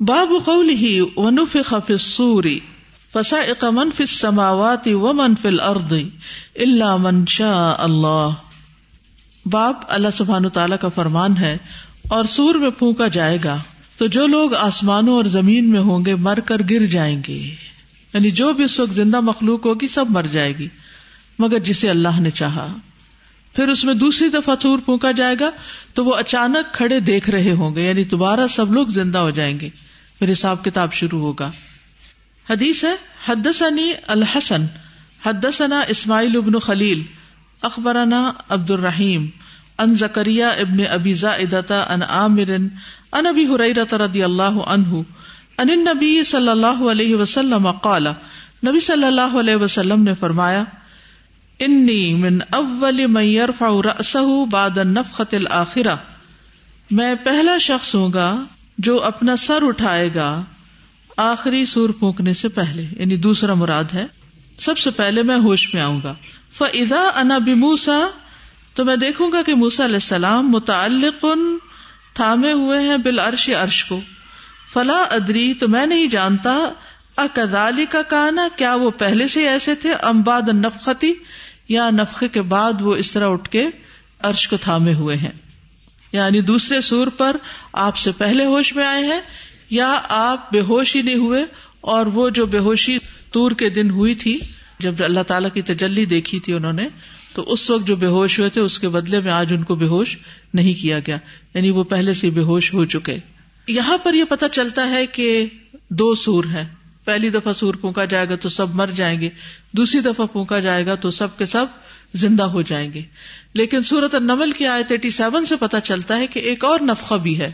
باب قول ہی ونف خف سوری فسا من فی سماواتی و من فل ارد اللہ من شاء اللہ باب اللہ سبحان تعالیٰ کا فرمان ہے اور سور میں پھونکا جائے گا تو جو لوگ آسمانوں اور زمین میں ہوں گے مر کر گر جائیں گے۔ یعنی جو بھی اس وقت زندہ مخلوق ہوگی سب مر جائے گی۔ مگر جسے اللہ نے چاہا۔ پھر اس میں دوسری دفعہ سور پھونکا جائے گا تو وہ اچانک کھڑے دیکھ رہے ہوں گے۔ یعنی دوبارہ سب لوگ زندہ ہو جائیں گے۔ پھر حساب کتاب شروع ہوگا۔ حدیث ہے، حدثنی الحسن، حدثنا اسماعیل ابن خلیل، اخبرنا عبد الرحیم ان زکریا ابن ابی زائدتا ان عامر ان ابی حریرت رضی اللہ عنہ ان النبی صلی اللہ علیہ وسلم قال، نبی صلی اللہ علیہ وسلم نے فرمایا، انی من اول من يرفع رأسه بعد النفخة الاخرہ میں پہلا شخص ہوں گا جو اپنا سر اٹھائے گا آخری سور پھونکنے سے پہلے یعنی دوسرا مراد ہے، سب سے پہلے میں ہوش میں آؤں گا۔ فضا انا بموسا تو میں دیکھوں گا کہ موسا علیہ السلام متعلق تھامے ہوئے ہیں بال عرش عرش کو۔ فلا ادری تو میں نہیں جانتا اکدالی کا کہنا کیا وہ پہلے سے ایسے تھے؟ امباد نفقتی یا نفقے کے بعد وہ اس طرح اٹھ کے عرش کو تھامے ہوئے ہیں۔ یعنی دوسرے سور پر آپ سے پہلے ہوش میں آئے ہیں یا آپ بے ہوش ہی نہیں ہوئے اور وہ جو بے ہوشی تور کے دن ہوئی تھی، جب اللہ تعالیٰ کی تجلی دیکھی تھی انہوں نے، تو اس وقت جو بے ہوش ہوئے تھے، اس کے بدلے میں آج ان کو بے ہوش نہیں کیا گیا۔ یعنی وہ پہلے سے بے ہوش ہو چکے۔ یہاں پر یہ پتا چلتا ہے کہ دو سور ہیں۔ پہلی دفعہ سور پونکا جائے گا تو سب مر جائیں گے۔ دوسری دفعہ پونکا جائے گا تو سب کے سب زندہ ہو جائیں گے۔ لیکن سورت نمل کی آیت ایٹی سیون سے پتا چلتا ہے کہ ایک اور نفقہ بھی ہے،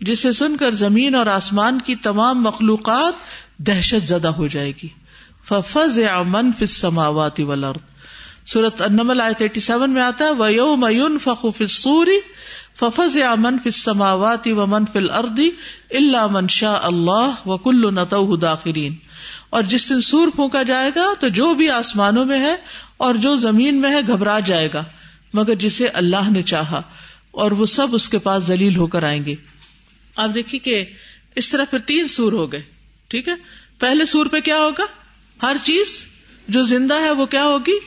جسے سن کر زمین اور آسمان کی تمام مخلوقات دہشت زدہ ہو جائے گی۔ ففز امن فسماواتی ولرد سورت انمل آئے ایٹی سیون میں آتا ہے ویو میون فخو فسوری ففز امن فسماواتی و من فل اردی اللہ من شاہ اللہ و کل نتو داخرین اور جس دن سور پھونکا جائے گا تو جو بھی آسمانوں میں ہے اور جو زمین میں ہے گھبرا جائے گا، مگر جسے اللہ نے چاہا، اور وہ سب اس کے پاس ذلیل ہو کر آئیں گے۔ آپ دیکھیے کہ اس طرح پھر تین سور ہو گئے، ٹھیک ہے؟ پہلے سور پہ کیا ہوگا؟ ہر چیز جو زندہ ہے وہ کیا ہوگی؟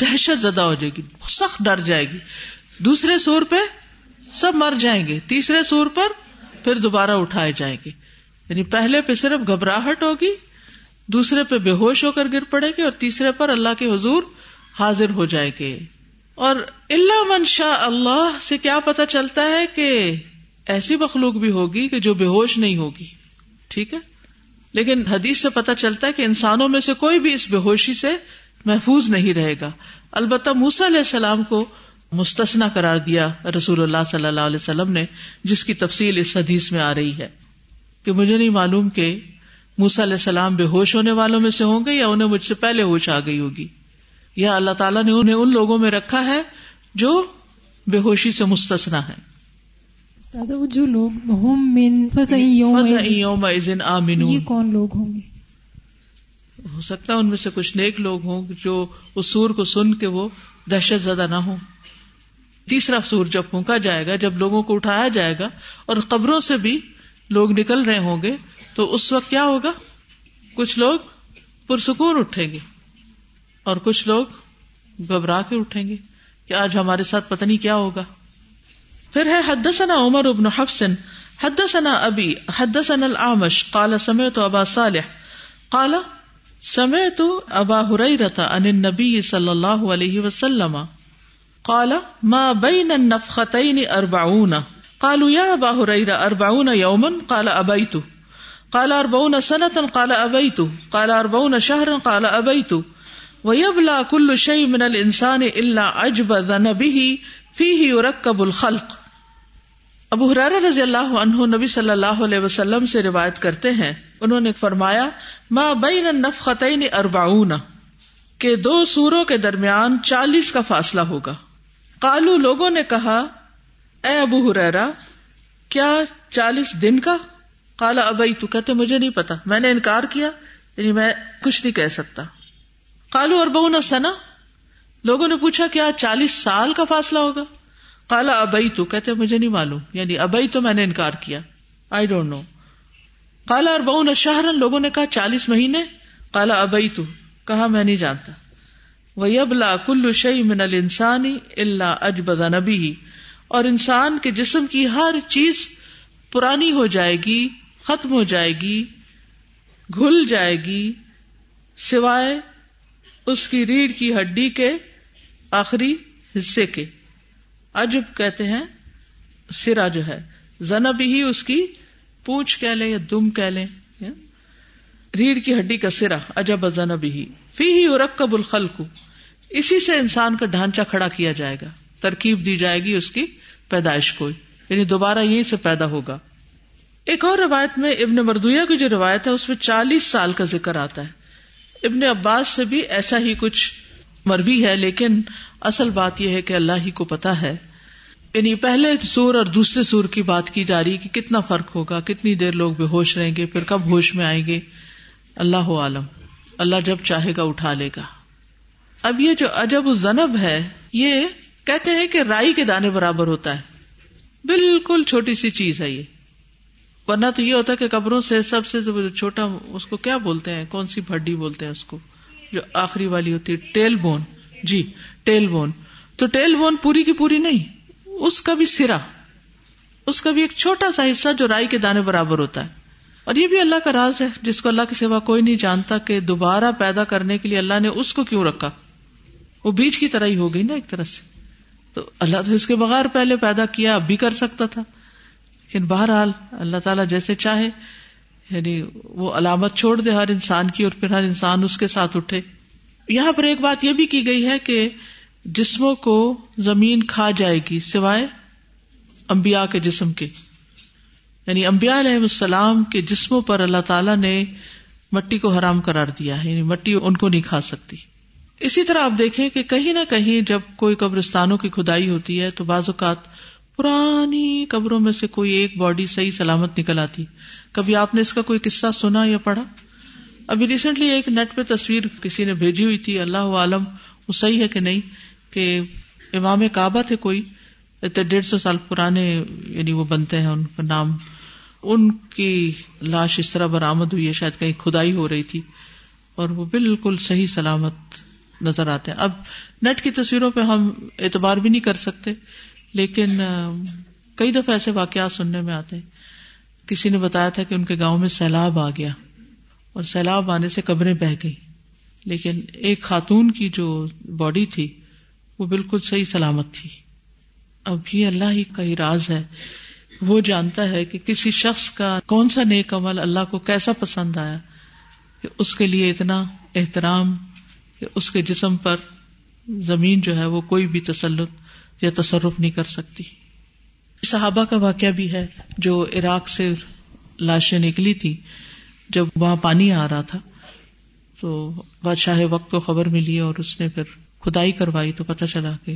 دہشت زدہ ہو جائے گی، سخت ڈر جائے گی۔ دوسرے سور پہ سب مر جائیں گے، تیسرے سور پر پھر دوبارہ اٹھائے جائیں گے۔ یعنی پہلے پہ صرف گھبراہٹ ہوگی دوسرے پہ بے ہوش ہو کر گر پڑے گی اور تیسرے پر اللہ کے حضور حاضر ہو جائے گے۔ اور اللہ من شاہ اللہ سے کیا پتا چلتا ہے کہ ایسی مخلوق بھی ہوگی کہ جو بے ہوش نہیں ہوگی۔ ٹھیک ہے؟ لیکن حدیث سے پتا چلتا ہے کہ انسانوں میں سے کوئی بھی اس بے ہوشی سے محفوظ نہیں رہے گا۔ البتہ موسا علیہ السلام کو مستثنا قرار دیا رسول اللہ صلی اللہ علیہ وسلم نے، جس کی تفصیل اس حدیث میں آ رہی ہے کہ مجھے نہیں معلوم کہ موسا علیہ السلام بے ہوش ہونے والوں میں سے ہوں گے یا انہیں مجھ سے پہلے ہوش آ گئی ہوگی؟ یا اللہ تعالیٰ نے انہیں ان لوگوں میں رکھا ہے جو بے ہوشی سے مستثنا ہے وہ جو لوگ یہ کون لوگ ہوں گے؟ ہو سکتا ہے ان میں سے کچھ نیک لوگ ہوں جو اس سور کو سن کے وہ دہشت زدہ نہ ہو تیسرا سور جب پھونکا جائے گا جب لوگوں کو اٹھایا جائے گا اور قبروں سے بھی لوگ نکل رہے ہوں گے تو اس وقت کیا ہوگا؟ کچھ لوگ پرسکون اٹھیں گے اور کچھ لوگ گھبرا کے اٹھیں گے کہ آج ہمارے ساتھ پتہ نہیں کیا ہوگا۔ پھر ہے، حدثنا عمر ابن حفص، حدثنا ابی، حدثنا العامش قال سمعت ابا صالح، قال سمعت ابا هريره عن النبي صلى الله عليه وسلم، قال ما بين النفختين أربعون قالوا يا ابا هريره أربعون يوما قال ابيت قال أربعون سنة قال ابيت قال أربعون شهرا قال ابيت ويبلى كل شيء من الانسان الا عجب ذنبه فيه يركب الخلق. ابو حرار رضی اللہ عنہ نبی صلی اللہ علیہ وسلم سے روایت کرتے ہیں۔ انہوں نے فرمایا، ما بین النفختین اربعون۔ کہ دو سوروں کے درمیان چالیس کا فاصلہ ہوگا۔ کالو لوگوں نے کہا، اے ابو حرارا کیا چالیس دن کا؟ کالا ابئی تو کہتے مجھے نہیں پتا۔ میں نے انکار کیا یعنی میں کچھ نہیں کہہ سکتا۔ کالو اربعون سنا لوگوں نے پوچھا، کیا چالیس سال کا فاصلہ ہوگا؟ کالا ابئی تو کہتے مجھے نہیں معلوم۔ یعنی ابئی تو میں نے انکار کیا۔ آئی ڈونٹ نو کالا اور بہن شہرن، لوگوں نے کہا چالیس مہینے۔ کالا ابئی تو کہا میں نہیں جانتا۔ وہ ابلا کل شعی من السانی اللہ اجبد نبی اور انسان کے جسم کی ہر چیز پرانی ہو جائے گی۔ ختم ہو جائے گی، گھل جائے گی، سوائے اس کی ریڑھ کی ہڈی کے آخری حصے کے۔ عجب کہتے ہیں، سرا جو ہے۔ زنب ہی اس کی پونچھ کہہ لیں یا دم کہہ لیں۔ ریڑھ کی ہڈی کا سرا اجب زنب ہی۔ فی ہی رقب الخل اسی سے انسان کا ڈھانچہ کھڑا کیا جائے گا۔ ترکیب دی جائے گی اس کی پیدائش کو۔ یعنی دوبارہ یہیں سے پیدا ہوگا۔ ایک اور روایت میں ابن مردویا کی جو روایت ہے، اس میں چالیس سال کا ذکر آتا ہے۔ ابن عباس سے بھی ایسا ہی کچھ مروی ہے، لیکن اصل بات یہ ہے کہ اللہ ہی کو پتا ہے۔ یعنی پہلے سور اور دوسرے سور کی بات کی جا رہی کہ کتنا فرق ہوگا، کتنی دیر لوگ بے ہوش رہیں گے، پھر کب ہوش میں آئیں گے۔ اللہ عالم، اللہ جب چاہے گا اٹھا لے گا۔ اب یہ جو عجب زنب ہے، یہ کہتے ہیں کہ رائی کے دانے برابر ہوتا ہے۔ بالکل چھوٹی سی چیز ہے یہ۔ ورنہ تو یہ ہوتا ہے کہ قبروں سے سب سے چھوٹا اس کو کیا بولتے ہیں؟ کون سی ہڈی بولتے ہیں اس کو؟ جو آخری والی ہوتی ہے، ٹیل بون۔ جی ٹیل بون۔ تو ٹیل بون پوری کی پوری نہیں، اس کا بھی سرا۔ اس کا بھی ایک چھوٹا سا حصہ جو رائی کے دانے برابر ہوتا ہے۔ اور یہ بھی اللہ کا راز ہے، جس کو اللہ کے سوا کوئی نہیں جانتا کہ دوبارہ پیدا کرنے کے لیے اللہ نے اس کو کیوں رکھا۔ وہ بیج کی طرح ہی ہو گئی نا ایک طرح سے۔ تو اللہ تو اس کے بغیر پہلے پیدا کیا، اب بھی کر سکتا تھا۔ لیکن بہرحال اللہ تعالیٰ جیسے چاہے یعنی وہ علامت چھوڑ دے ہر انسان کی اور پھر ہر انسان اس کے ساتھ اٹھے۔ یہاں پر ایک بات یہ بھی کی گئی ہے کہ جسموں کو زمین کھا جائے گی سوائے امبیا کے جسم کے۔ یعنی امبیا علیہ السلام کے جسموں پر اللہ تعالیٰ نے مٹی کو حرام کرار دیا ہے یعنی مٹی ان کو نہیں کھا سکتی۔ اسی طرح آپ دیکھیں کہ کہیں نہ کہیں جب کوئی قبرستانوں کی کھدائی ہوتی ہے تو بعض اوقات پرانی قبروں میں سے کوئی ایک باڈی صحیح سلامت نکل آتی۔ کبھی آپ نے اس کا کوئی قصہ سنا یا پڑھا؟ ابھی ریسنٹلی ایک نیٹ پہ تصویر کسی نے بھیجی ہوئی تھی، اللہ عالم، وہ صحیح ہے کہ نہیں؟ کہ امام کعبہ تھے کوئی ڈیڑھ سو سال پرانے یعنی وہ بنتے ہیں، ان کا نام، ان کی لاش اس طرح برآمد ہوئی ہے، شاید کہیں کھدائی ہو رہی تھی، اور وہ بالکل صحیح سلامت نظر آتے ہیں۔ اب نیٹ کی تصویروں پہ ہم اعتبار بھی نہیں کر سکتے۔ لیکن کئی دفعہ ایسے واقعات سننے میں آتے ہیں۔ کسی نے بتایا تھا کہ ان کے گاؤں میں سیلاب آ گیا اور سیلاب آنے سے قبریں بہ گئی لیکن ایک خاتون کی جو باڈی تھی، وہ بالکل صحیح سلامت تھی۔ اب یہ اللہ ہی کا ہی راز ہے۔ وہ جانتا ہے کہ کسی شخص کا کون سا نیک عمل اللہ کو کیسا پسند آیا کہ اس کے لیے اتنا احترام، کہ اس کے جسم پر زمین جو ہے وہ کوئی بھی تسلط یا تصرف نہیں کر سکتی۔ صحابہ کا واقعہ بھی ہے جو عراق سے لاشیں نکلی تھی۔ جب وہاں پانی آ رہا تھا تو بادشاہ وقت کو خبر ملی اور اس نے پھر کھدائی کروائی تو پتہ چلا کہ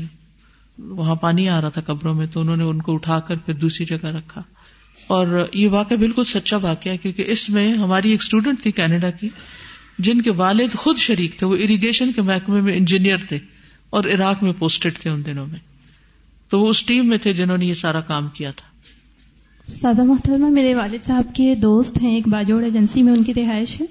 وہاں پانی آ رہا تھا قبروں میں تو انہوں نے ان کو اٹھا کر پھر دوسری جگہ رکھا۔ اور یہ واقعہ بالکل سچا واقعہ ہے کیونکہ اس میں ہماری ایک اسٹوڈینٹ تھی کینیڈا کی، جن کے والد خود شریک تھے، وہ اریگیشن کے محکمے میں انجینئر تھے اور عراق میں پوسٹڈ تھے ان دنوں میں۔ تو وہ اس ٹیم میں تھے جنہوں نے یہ سارا کام کیا تھا۔ استاذہ محترمہ میرے والد صاحب کے دوست ہیں ایک باجوڑ ایجنسی میں ان کی رہائش ہے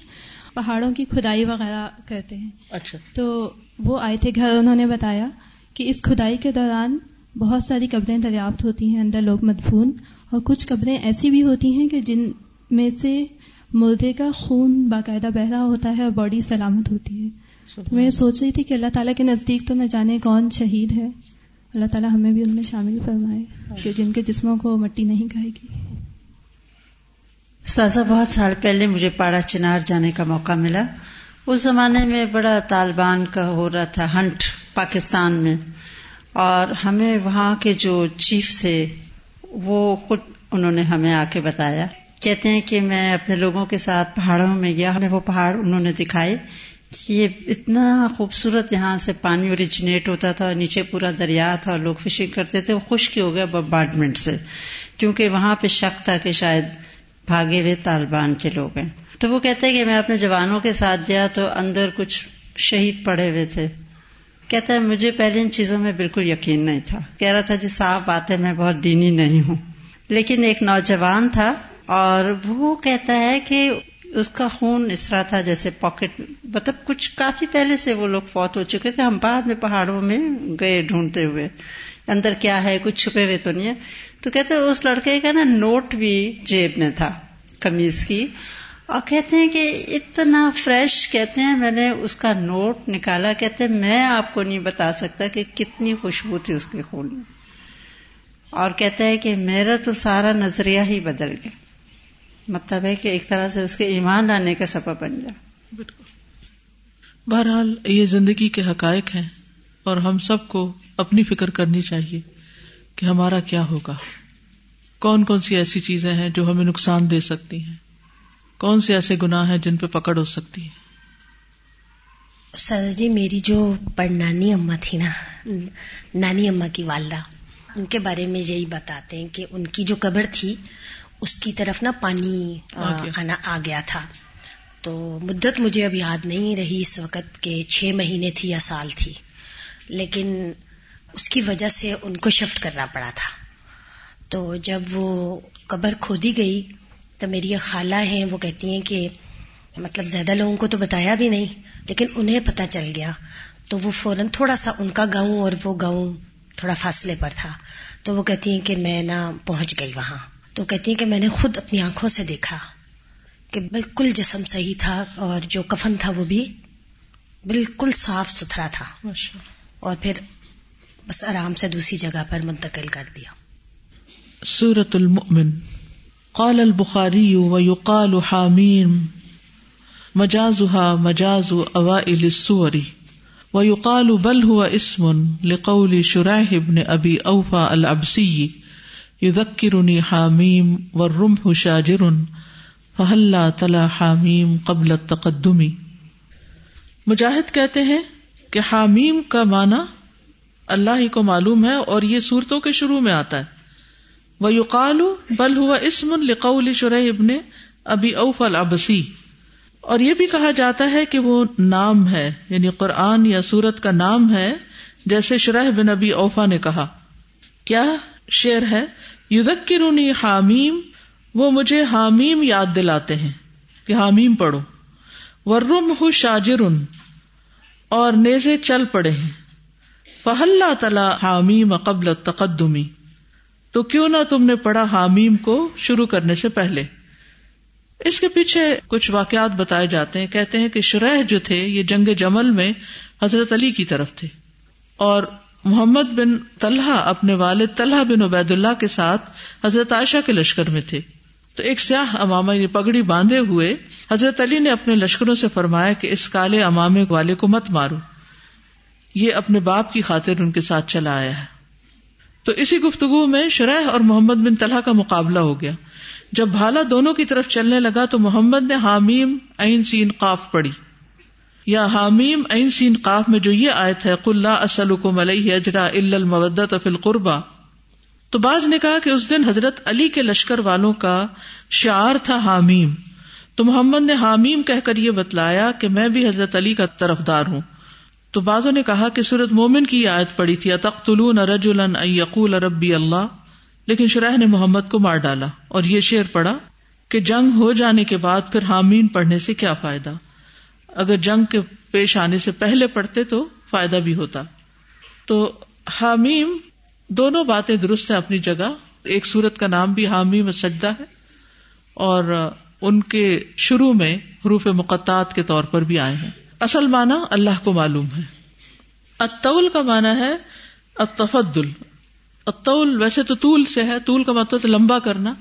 پہاڑوں کی کھدائی وغیرہ کرتے ہیں۔ اچھا۔ تو وہ آئے تھے گھر انہوں نے بتایا کہ اس کھدائی کے دوران بہت ساری قبریں دریافت ہوتی ہیں اندر لوگ مدفون اور کچھ قبریں ایسی بھی ہوتی ہیں کہ جن میں سے مردے کا خون باقاعدہ بہرا ہوتا ہے اور باڈی سلامت ہوتی ہے۔ میں سوچ رہی تھی کہ اللہ تعالیٰ کے نزدیک تو نہ جانے کون شہید ہے۔ اللہ تعالیٰ ہمیں بھی ان میں شامل فرمائے کہ جن کے جسموں کو مٹی نہیں کھائے گی۔ سازا، بہت سال پہلے مجھے پاڑا چنار جانے کا موقع ملا۔ اس زمانے میں بڑا طالبان کا ہو رہا تھا ہنٹ پاکستان میں۔ اور ہمیں وہاں کے جو چیف تھے، وہ خود انہوں نے ہمیں آ کے بتایا۔ کہتے ہیں کہ میں اپنے لوگوں کے ساتھ پہاڑوں میں گیا، ہمیں وہ پہاڑ انہوں نے دکھائے۔ یہ اتنا خوبصورت یہاں سے پانی اوریجنیٹ ہوتا تھا نیچے پورا دریا تھا اور لوگ فشنگ کرتے تھے، وہ خشک ہو گیا بمبارڈمنٹ سے، کیونکہ وہاں پہ شک تھا کہ شاید بھاگے ہوئے طالبان کے لوگ ہیں۔ تو وہ کہتے ہیں کہ میں اپنے جوانوں کے ساتھ گیا تو اندر کچھ شہید پڑے ہوئے تھے۔ کہتا ہے، مجھے پہلے ان چیزوں میں بالکل یقین نہیں تھا۔ کہہ رہا تھا جی صاف بات ہے میں بہت دینی نہیں ہوں۔ لیکن ایک نوجوان تھا اور وہ کہتا ہے کہ اس کا خون اس طرح تھا جیسے پاکٹ مطلب کچھ کافی پہلے سے وہ لوگ فوت ہو چکے تھے، ہم بعد میں پہاڑوں میں گئے ڈھونڈتے ہوئے۔ اندر کیا ہے، کچھ چھپے ہوئے تو نہیں ہے۔ تو کہتے اس لڑکے کا نا نوٹ بھی جیب میں تھا کمیز کی۔ اور کہتے ہیں کہ اتنا فریش کہتے ہیں، میں نے اس کا نوٹ نکالا۔ کہتے ہیں، میں آپ کو نہیں بتا سکتا کہ کتنی خوشبو تھی اس کے خون میں۔ اور کہتا ہے کہ میرا تو سارا نظریہ ہی بدل گیا۔ مطلب ہے کہ ایک طرح سے اس کے ایمان لانے کا سبب بن جائے۔ بالکل۔ بہرحال یہ زندگی کے حقائق ہیں اور ہم سب کو اپنی فکر کرنی چاہیے کہ ہمارا کیا ہوگا۔ کون کون سی ایسی چیزیں ہیں جو ہمیں نقصان دے سکتی ہیں؟ کون سے ایسے گناہ ہیں جن پہ پکڑ ہو سکتی ہے؟ سر جی میری جو پڑنانی اما تھی نا نانی اما کی والدہ ان کے بارے میں یہی بتاتے ہیں کہ ان کی جو قبر تھی اس کی طرف نا پانی آنا آ گیا تھا۔ تو مدت مجھے اب یاد نہیں رہی اس وقت کے چھ مہینے تھی یا سال تھی۔ لیکن اس کی وجہ سے ان کو شفٹ کرنا پڑا تھا۔ تو جب وہ قبر کھودی گئی تو میری خالہ ہیں وہ کہتی ہیں کہ مطلب زیادہ لوگوں کو تو بتایا بھی نہیں لیکن انہیں پتہ چل گیا۔ تو وہ فوراً تھوڑا سا ان کا گاؤں اور وہ گاؤں تھوڑا فاصلے پر تھا۔ تو وہ کہتی ہیں کہ میں نہ پہنچ گئی وہاں۔ تو کہتی ہیں کہ میں نے خود اپنی آنکھوں سے دیکھا کہ بالکل جسم صحیح تھا اور جو کفن تھا وہ بھی بالکل صاف ستھرا تھا۔ اور پھر بس آرام سے دوسری جگہ پر منتقل کر دیا۔ سورت المؤمن۔ قال البخاری و يقال حامیم۔ مجازها مجاز اوائل السور۔ ويقال بل هو اسم لقول شرائح ابن ابي اوفا العبسي يذكرني حامیم والرمح شاجر فهلا تلا حامیم قبل التقدم. مجاہد کہتے ہیں کہ حامیم کا معنی اللہ ہی کو معلوم ہے اور یہ صورتوں کے شروع میں آتا ہے۔ وہ یوقال بل ہوا اسم القول شرح ابن ابی اوف العبسی۔ اور یہ بھی کہا جاتا ہے کہ وہ نام ہے یعنی قرآن یا سورت کا نام ہے، جیسے شرح بن ابی اوفا نے کہا۔ کیا شعر ہے؟ یوزکرونی حامیم، وہ مجھے حامیم یاد دلاتے ہیں کہ حامیم پڑھو۔ ورم ہو شاجر، اور نیزے چل پڑے ہیں۔ فہل تلا حامیم قبل تقدمی تو کیوں نہ تم نے پڑھا حامیم کو شروع کرنے سے پہلے۔ اس کے پیچھے کچھ واقعات بتائے جاتے ہیں۔ کہتے ہیں کہ شرح جو تھے، یہ جنگ جمل میں حضرت علی کی طرف تھے۔ اور محمد بن طلحہ اپنے والد طلحہ بن عبید اللہ کے ساتھ حضرت عائشہ کے لشکر میں تھے۔ تو ایک سیاہ امامہ یہ پگڑی باندھے ہوئے حضرت علی نے اپنے لشکروں سے فرمایا کہ اس کالے امامے والے کو مت مارو۔ یہ اپنے باپ کی خاطر ان کے ساتھ چلا آیا ہے۔ تو اسی گفتگو میں شرح اور محمد بن طلحہ کا مقابلہ ہو گیا۔ جب بھالا دونوں کی طرف چلنے لگا تو محمد نے حامیم عین سین قاف پڑی یا حامیم عین سین قاف میں جو یہ آیت ہے قلّہ اسلکم علیہ اجرا المودت فی القربا تو بعض نے کہا کہ اس دن حضرت علی کے لشکر والوں کا شعار تھا حامیم۔ تو محمد نے حامیم کہہ کر یہ بتلایا کہ میں بھی حضرت علی کا طرف دار ہوں۔ تو بازو نے کہا کہ سورت مومن کی آیت پڑی تھی تختلون رج یقول ربی اللہ؟ لیکن شرح نے محمد کو مار ڈالا اور یہ شعر پڑا کہ جنگ ہو جانے کے بعد پھر حامین پڑھنے سے کیا فائدہ؟ اگر جنگ کے پیش آنے سے پہلے پڑھتے تو فائدہ بھی ہوتا۔ تو حامیم دونوں باتیں درست ہیں اپنی جگہ۔ ایک سورت کا نام بھی حامیم سجدہ ہے اور ان کے شروع میں حروف مقطعات کے طور پر بھی آئے ہیں۔ اصل معنی اللہ کو معلوم ہے۔ اتول کا معنی ہے اتفدل اتول ویسے تو طول سے ہے، طول کا مطلب لمبا کرنا۔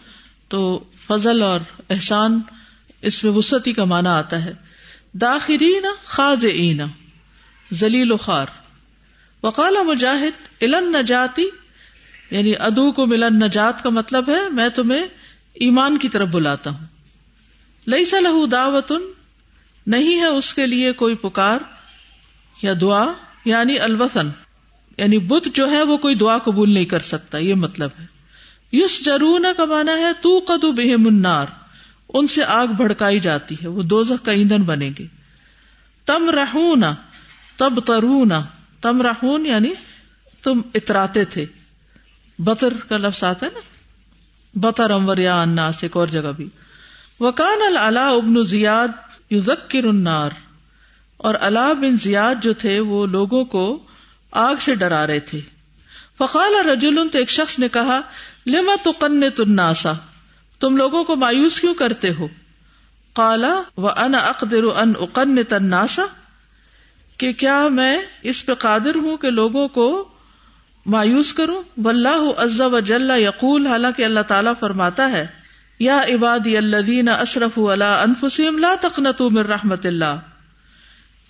تو فضل اور احسان اس میں وسطی کا معنی آتا ہے۔ داخرین خاض اینا ذلیل و خار۔ وقال مجاہد علن نجاتی یعنی ادو کو ملن نجات کا مطلب ہے، میں تمہیں ایمان کی طرف بلاتا ہوں۔ لئی سلح دعوتن، نہیں ہے اس کے لیے کوئی پکار یا دعا یعنی الوسن یعنی بت جو ہے وہ کوئی دعا قبول نہیں کر سکتا، یہ مطلب ہے۔ یس جرون کا مانا ہے تو قدو بے منار ان سے آگ بھڑکائی جاتی ہے، وہ دوزخ کا ایندھن بنے گے۔ تم رہون تب ترون تم رہون یعنی تم اتراتے تھے۔ بطر کا لفظ آتا ہے نا؟ بطر امور یا اناس ایک اور جگہ بھی۔ وکان العلا ابن زیاد یوزکر النار۔ اور علا بن زیاد جو تھے، وہ لوگوں کو آگ سے ڈرا رہے تھے۔ فقال رجل تو ایک شخص نے کہا لما تو الناسا تم لوگوں کو مایوس کیوں کرتے ہو؟ کالا و ان اقدر ان اقن تناسا کہ کیا میں اس پہ قادر ہوں کہ لوگوں کو مایوس کروں؟ و اللہ عز و جل یقول حالانکہ اللہ تعالیٰ فرماتا ہے، یا عبادی اللہ اشرف اللہ انفسم لا تخنت من رحمت اللہ۔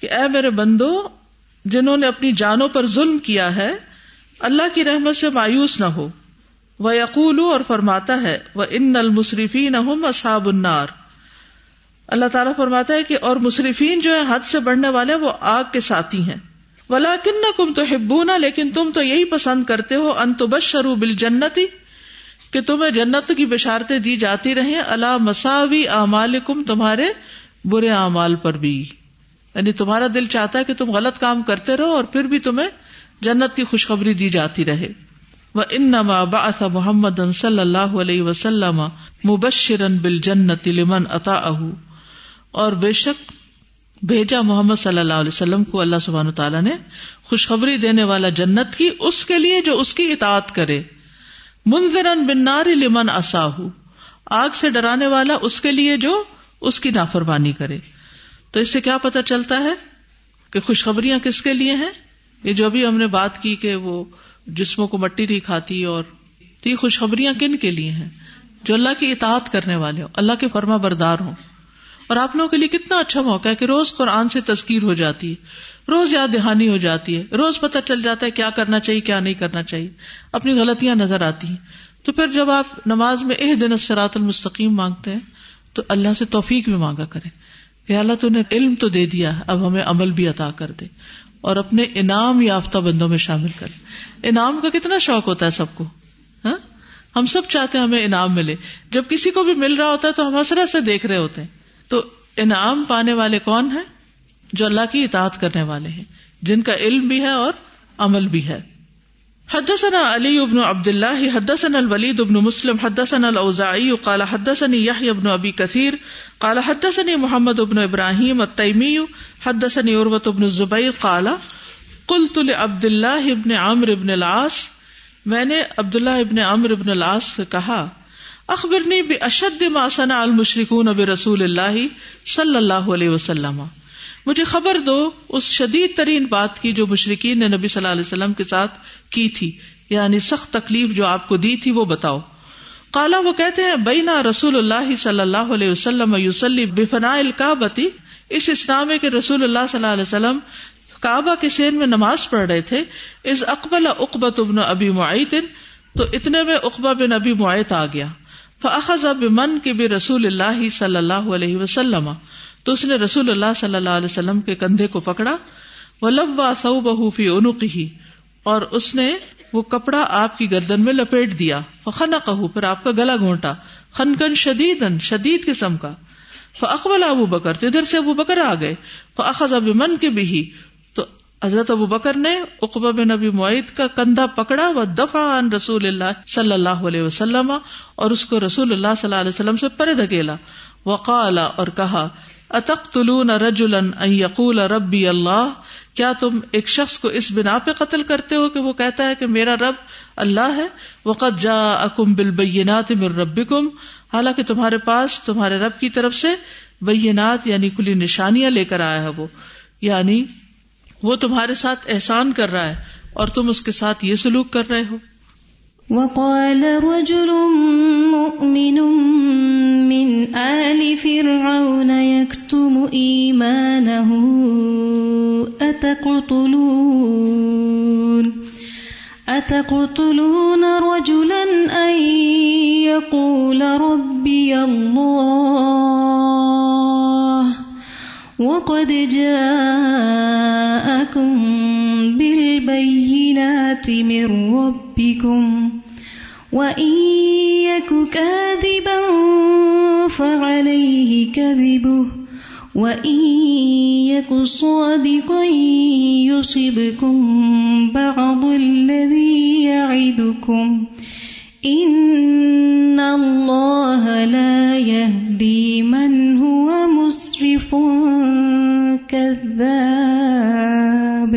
کہ اے میرے بندو، جنہوں نے اپنی جانوں پر ظلم کیا ہے، اللہ کی رحمت سے مایوس نہ ہو۔ وہ یقول اور فرماتا ہے وہ ان المصرفین اصحاب النار۔ اللہ تعالیٰ فرماتا ہے کہ اور مصرفین جو ہے حد سے بڑھنے والے وہ آگ کے ساتھی ہیں۔ ولا کن کم تو ہبونا لیکن تم تو یہی پسند کرتے ہو ان تو بس شروع بل جنتی کہ تمہیں جنت کی بشارتیں دی جاتی رہے اللہ مساوی اعمال کم تمہارے برے اعمال پر بھی۔ یعنی تمہارا دل چاہتا ہے کہ تم غلط کام کرتے رہو اور پھر بھی تمہیں جنت کی خوشخبری دی جاتی رہے۔ وہ ان نما محمد صلی اللہ علیہ وسلم مبشرن بل جنت لمن عطا اور بے شک بھیجا محمد صلی اللہ علیہ وسلم کو اللہ سبحان تعالیٰ نے خوشخبری دینے والا جنت کی اس کے لیے جو اس کی اطاعت کرے۔ منظرن بن ناری لمن اصاہ آگ سے ڈرانے والا اس کے لیے جو اس کی نافرمانی کرے۔ تو اس سے کیا پتا چلتا ہے کہ خوشخبریاں کس کے لیے ہیں؟ یہ جو ابھی ہم نے بات کی کہ وہ جسموں کو مٹی نہیں کھاتی اور تی خوشخبریاں کن کے لیے ہیں؟ جو اللہ کی اطاعت کرنے والے ہوں، اللہ کے فرما بردار ہوں۔ اور آپ لوگوں کے لیے کتنا اچھا موقع ہے کہ روز قرآن سے تذکیر ہو جاتی ہے، روز یاد دہانی ہو جاتی ہے، روز پتہ چل جاتا ہے کیا کرنا چاہیے، کیا نہیں کرنا چاہیے۔ اپنی غلطیاں نظر آتی ہیں۔ تو پھر جب آپ نماز میں اح دن سرات المستقیم مانگتے ہیں، تو اللہ سے توفیق بھی مانگا کریں۔ کہ اللہ تو نے علم تو دے دیا اب ہمیں عمل بھی عطا کر دے۔ اور اپنے انعام یافتہ بندوں میں شامل کر انعام کا کتنا شوق ہوتا ہے سب کو ہاں؟ ہم سب چاہتے ہیں ہمیں انعام ملے۔ جب کسی کو بھی مل رہا ہوتا ہے تو ہم حسرت سے دیکھ رہے ہوتے ہیں۔ تو انعام پانے والے کون ہیں؟ جو اللہ کی اطاعت کرنے والے ہیں، جن کا علم بھی ہے اور عمل بھی ہے۔ حدثنا علی ابن عبد اللہ حدثنا الولید ابن مسلم، حدثنا الاوزاعی، قال حدثني يحيى ابن ابي كثير قال حدثني محمد ابن ابراہیم التیمی حدثني عروة ابن الزبیر، قال قلت لعبد الله ابن عمرو ابن العاص، میں نے عبداللہ ابن عمرو ابن العاص سے کہا، اخبرنی بے ما صنع المشركون برسول اللہ صلی اللہ علیہ وسلم۔ مجھے خبر دو، اس شدید ترین بات کی جو مشرقین نے نبی صلی اللہ علیہ وسلم کے ساتھ کی تھی یعنی سخت تکلیف جو آپ کو دی تھی، وہ بتاؤ۔ کالا وہ کہتے ہیں، بینا رسول اللہ صلی اللہ علیہ وسلم یوسلی بفنا الکابتی اس اسلام کے رسول اللہ صلی اللہ علیہ وسلم کعبہ کے سین میں نماز پڑھ رہے تھے۔ اس اقبال اقبت ابن ابی معیت، تو اتنے میں اقبا بن ابی معیت آ گیا۔ فاخذ بمن کے بھی رسول اللہ صلی اللہ علیہ وسلم۔ تو اس نے رسول اللہ صلی اللہ علیہ وسلم کے کندھے کو پکڑا وہ لبا سو بہوفی اونک ہی اور اس نے وہ کپڑا آپ کی گردن میں لپیٹ دیا۔ فخنا کہ پھر آپ کا گلا گھونٹا۔ خنکن شدید شدید قسم کا۔ فقبل ابو بکر تو ادھر سے ابو بکر آ گئے۔ فخذ اب من کے بھی تو حضرت ابو بکر نے اقبا بن نبی معیت کا کندھا پکڑا۔ و دفاع ان رسول اللہ صلی اللہ علیہ وسلم، اور اس کو رسول اللہ صلی اللہ علیہ وسلم سے پرے دھکیلا وقالا اور کہا اتق تلون رجولن یقول ربی اللہ؟ کیا تم ایک شخص کو اس بنا پہ قتل کرتے ہو کہ وہ کہتا ہے کہ میرا رب اللہ ہے؟ وقت جا اکم بل بینات مر ربی کم حالانکہ تمہارے پاس تمہارے رب کی طرف سے بینات یعنی کلی نشانیاں لے کر آیا ہے وہ۔ یعنی وہ تمہارے ساتھ احسان کر رہا ہے اور تم اس کے ساتھ یہ سلوک کر رہے ہو۔ وقال رجل مؤمن من آل فرعون يكتم إيمانه أتقتلون؟ أتقتلون رجلا أن يقول ربي الله وقد جاءكم بالبينات من ربكم وإن يك كاذبا فعليه كذبه وإن يك صادقا يصبكم بعض الذي يعدكم إن الله لا يهدي من هو مسرف كذاب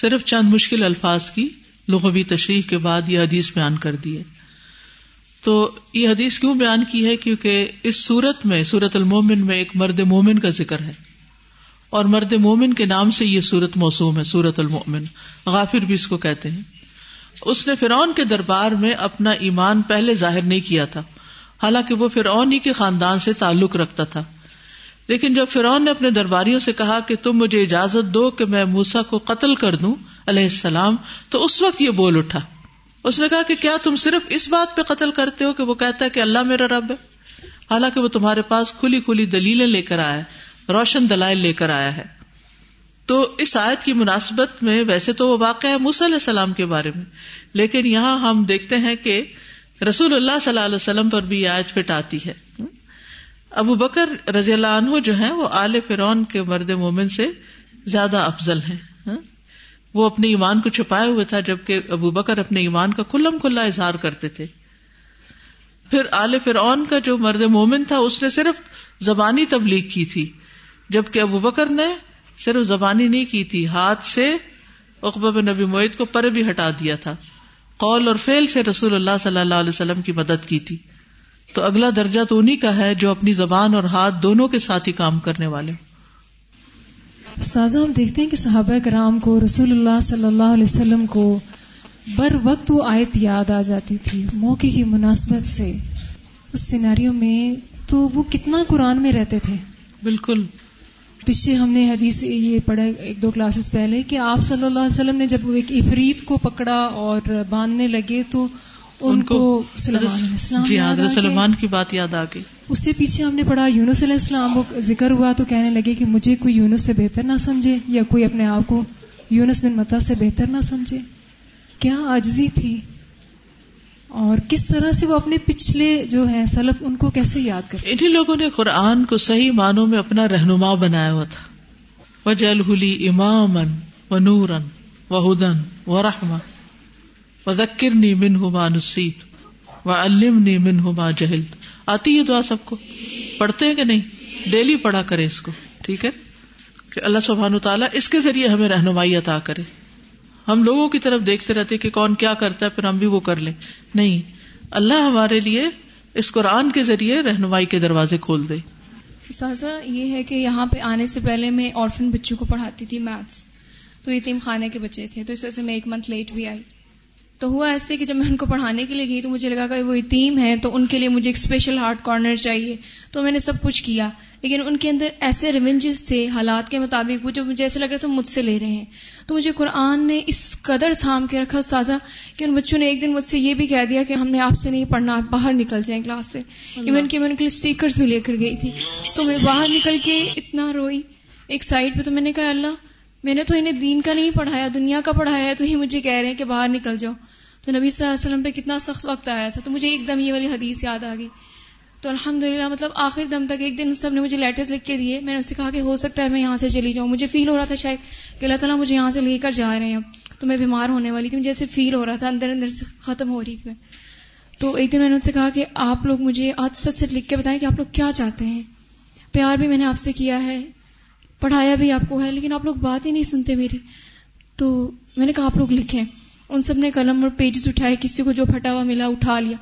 صرف چند مشکل الفاظ کی لغوی تشریح کے بعد یہ حدیث بیان کر دی ہے۔ تو یہ حدیث کیوں بیان کی ہے؟ کیونکہ اس سورت میں سورت المومن میں ایک مرد مومن کا ذکر ہے۔ اور مرد مومن کے نام سے یہ سورت موسوم ہے سورت المومن غافر بھی اس کو کہتے ہیں۔ اس نے فرعون کے دربار میں اپنا ایمان پہلے ظاہر نہیں کیا تھا۔ حالانکہ وہ فرعون ہی کے خاندان سے تعلق رکھتا تھا۔ لیکن جب فرعون نے اپنے درباریوں سے کہا کہ تم مجھے اجازت دو کہ میں موسا کو قتل کر دوں علیہ السلام، تو اس وقت یہ بول اٹھا۔ اس نے کہا کہ کیا تم صرف اس بات پہ قتل کرتے ہو کہ وہ کہتا ہے کہ اللہ میرا رب ہے؟ حالانکہ وہ تمہارے پاس کھلی کھلی دلیلیں لے کر آیا ہے، روشن دلائل لے کر آیا ہے۔ تو اس آیت کی مناسبت میں ویسے تو وہ واقع ہے موسی علیہ السلام کے بارے میں، لیکن یہاں ہم دیکھتے ہیں کہ رسول اللہ صلی اللہ علیہ وسلم پر بھی یہ آیت فٹ آتی ہے۔ ابو بکر رضی اللہ عنہ جو ہے وہ آل فرون کے مرد مومن سے زیادہ افضل ہیں ہاں؟ وہ اپنے ایمان کو چھپائے ہوئے تھا جبکہ ابو بکر اپنے ایمان کا کلم کھلا اظہار کرتے تھے۔ پھر آل فرعون کا جو مرد مومن تھا، اس نے صرف زبانی تبلیغ کی تھی، جبکہ ابو بکر نے صرف زبانی نہیں کی تھی، ہاتھ سے اقبا نبی معید کو پر بھی ہٹا دیا تھا۔ قول اور فیل سے رسول اللہ صلی اللہ علیہ وسلم کی مدد کی تھی۔ تو اگلا درجہ تو انہیں کا ہے جو اپنی زبان اور ہاتھ دونوں کے ساتھ ہی کام کرنے والے استاذہ ہم دیکھتے ہیں کہ صحابہ کرام کو رسول اللہ صلی اللہ علیہ وسلم کو بر وقت وہ آیت یاد آ جاتی تھی موقع کی مناسبت سے۔ اس سیناریوں میں تو وہ کتنا قرآن میں رہتے تھے؟ بالکل۔ پیچھے ہم نے حدیث یہ پڑھا ایک دو کلاسز پہلے کہ آپ صلی اللہ علیہ وسلم نے جب ایک افرید کو پکڑا اور باندھنے لگے تو ان کو جی حضرت سلمان کی بات یاد آ گئی۔ اس سے پیچھے ہم نے پڑھا یونس علیہ السلام کو ذکر ہوا تو کہنے لگے کہ مجھے کوئی یونس سے بہتر نہ سمجھے یا کوئی اپنے آپ کو یونس بن متا سے بہتر نہ سمجھے۔ کیا آجزی تھی؟ اور کس طرح سے وہ اپنے پچھلے جو ہے سلف ان کو کیسے یاد کر انہیں لوگوں نے قرآن کو صحیح معنوں میں اپنا رہنما بنایا ہوا تھا۔ وجل ہلی امام و نورن و ہدن و رحم و ذکر نی من ہما نصیت و علم نی من ہما جہل آتی ہے دعا سب کو؟ پڑھتے ہیں کہ نہیں؟ ڈیلی پڑھا کرے اس کو، ٹھیک ہے؟ کہ اللہ سبحان تعالیٰ اس کے ذریعے ہمیں رہنمائی عطا کرے۔ ہم لوگوں کی طرف دیکھتے رہتے کہ کون کیا کرتا ہے، پھر ہم بھی وہ کر لیں۔ نہیں، اللہ ہمارے لیے اس قرآن کے ذریعے رہنمائی کے دروازے کھول دے۔ استاذہ، یہ ہے کہ یہاں پہ آنے سے پہلے میں آرفن بچوں کو پڑھاتی تھی میتھس تو یتیم خانے کے بچے تھے، تو اس وجہ سے میں ایک منتھ لیٹ بھی آئی۔ تو ہوا ایسے کہ جب میں ان کو پڑھانے کے لیے گئی تو مجھے لگا کہ وہ یتیم ہے تو ان کے لیے مجھے ایک اسپیشل ہارٹ کارنر چاہیے۔ تو میں نے سب کچھ کیا۔ لیکن ان کے اندر ایسے ریونجز تھے حالات کے مطابق وہ جو مجھے ایسے لگ رہا تھا مجھ سے لے رہے ہیں۔ تو مجھے قرآن نے اس قدر تھام کے رکھا استاذہ کہ ان بچوں نے ایک دن مجھ سے یہ بھی کہہ دیا کہ ہم نے آپ سے نہیں پڑھنا آپ باہر نکل جائیں کلاس سے۔ ایون کہ میں ان کے لیے اسٹیکرس بھی لے کر گئی تھی۔ تو میں باہر نکل کے اتنا روئی ایک سائڈ پہ تو میں نے کہا اللہ میں نے تو انہیں دین کا نہیں پڑھایا، دنیا کا پڑھایا ہے، تو ہی مجھے کہہ رہے ہیں کہ باہر نکل جاؤ۔ تو نبی صلی اللہ علیہ وسلم پہ کتنا سخت وقت آیا تھا۔ تو مجھے ایک دم یہ والی حدیث یاد آ گئی۔ تو الحمد للہ مطلب آخر دم تک ایک دن سب نے مجھے لیٹرز لکھ کے دیے۔ میں نے اسے کہا کہ ہو سکتا ہے میں یہاں سے چلی جاؤں۔ مجھے فیل ہو رہا تھا شاید کہ اللہ تعالیٰ مجھے یہاں سے لے کر جا رہے ہیں۔ تو میں بیمار ہونے والی تھی، مجھے ایسے فیل ہو رہا تھا، اندر اندر سے ختم ہو رہی تھی میں۔ تو ایک دن میں نے ان سے کہا کہ آپ لوگ مجھے آج سچ سچ لکھ کے بتائیں کہ آپ لوگ کیا چاہتے ہیں۔ پیار بھی میں نے آپ سے کیا ہے۔ پڑھایا بھی آپ کو ہے، لیکن آپ لوگ بات ہی نہیں سنتے میری۔ تو میں نے کہا آپ لوگ لکھیں۔ ان سب نے قلم اور پیجز اٹھائے، کسی کو جو پھٹا ہوا ملا اٹھا لیا۔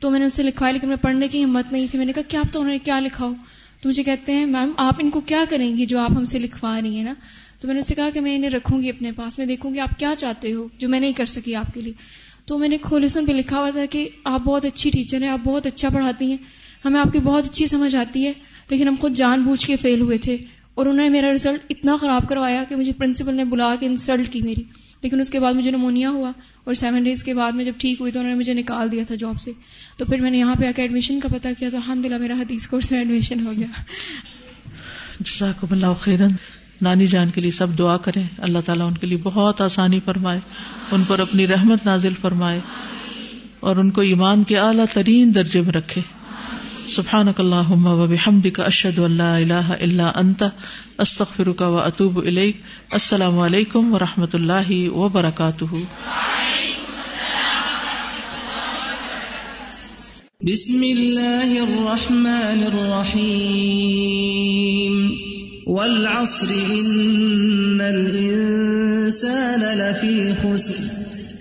تو میں نے اسے لکھوایا لیکن میں پڑھنے کی ہمت نہیں تھی۔ میں نے کہا، کیا آپ تو انہوں نے کیا لکھا ہو؟ تو مجھے کہتے ہیں، میم، آپ ان کو کیا کریں گی جو آپ ہم سے لکھوا رہی ہیں نا؟ تو میں نے اسے کہا کہ میں انہیں رکھوں گی اپنے پاس۔ میں دیکھوں گی آپ کیا چاہتے ہو جو میں نہیں کر سکی آپ کے لیے۔ تو میں نے کھولسن پہ لکھا ہوا تھا کہ آپ بہت اچھی ٹیچر ہیں، آپ بہت اچھا پڑھاتی ہیں۔ ہمیں آپ کی بہت اچھی سمجھ آتی ہے، لیکن ہم خود جان بوجھ کے فیل ہوئے تھے۔ اور انہوں نے میرا رزلٹ اتنا خراب کروایا کہ مجھے پرنسپل نے بلا کے انسلٹ کی میری. لیکن اس کے بعد مجھے نمونیا ہوا اور سیون ڈیز کے بعد میں جب ٹھیک ہوئی تو انہوں نے مجھے نکال دیا تھا جاب سے. تو پھر میں نے یہاں پہ آ کے ایڈمیشن کا پتا کیا تو الحمد للہ میرا حدیث کورس میں ایڈمیشن ہو گیا. جزاکم اللہ خیرن نانی جان کے لیے سب دعا کریں. اللہ تعالیٰ ان کے لیے بہت آسانی فرمائے. ان پر اپنی رحمت نازل فرمائے اور ان کو ایمان کے اعلیٰ ترین درجے میں رکھے. سبحانك اللهم وبحمدك أشهد أن لا إله إلا أنت أستغفرك وأتوب إليك السلام عليكم ورحمة الله وبركاته بسم الله الرحمن الرحيم والعصر إن الإنسان لفي خسر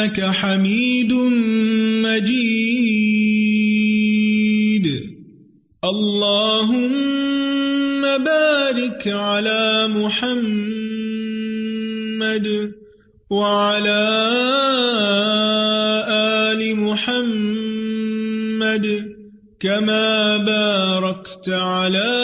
إنك حميد مجيد. اللهم بارك على محمد وعلى آل محمد كما باركت على